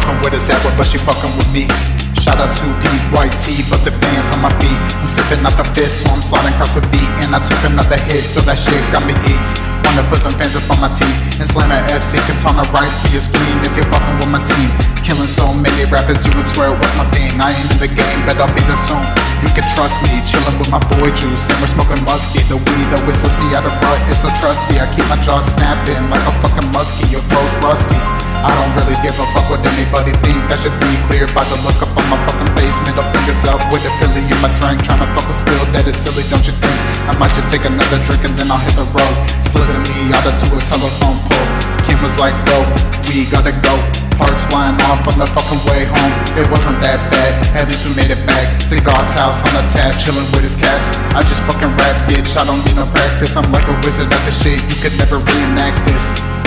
what is that? What, but she fucking with me. Shout out to Pete White T, busted fans on my feet. I'm sipping out the fist, so I'm sliding across the beat. And I took another hit, so that shit got me geeked. Wanna put some fans up on my team and slam at FC Katana right for your screen if you're fucking with my team. Killing so many rappers, you would swear it was my thing. I ain't in the game, but I'll be the soon. You can trust me, chilling with my boy Juice, and we're smoking musky. The weed that whistles me out of rut is so trusty. I keep my jaw snapping like a fucking muskie. Your flow's rusty. I don't really give a fuck what anybody think. That should be clear by the look up on my fucking face. Middle fingers up with a Philly in my drink. Tryna fuck with still that is silly, don't you think? I might just take another drink and then I'll hit the road. Slither me out to a telephone pole. Kim was like, bro, we gotta go. Parts flying off on the fucking way home. It wasn't that bad, at least we made it back to God's house on the tab, chilling with his cats. I just fucking rap, bitch. I don't need no practice. I'm like a wizard at the shit. You could never reenact this.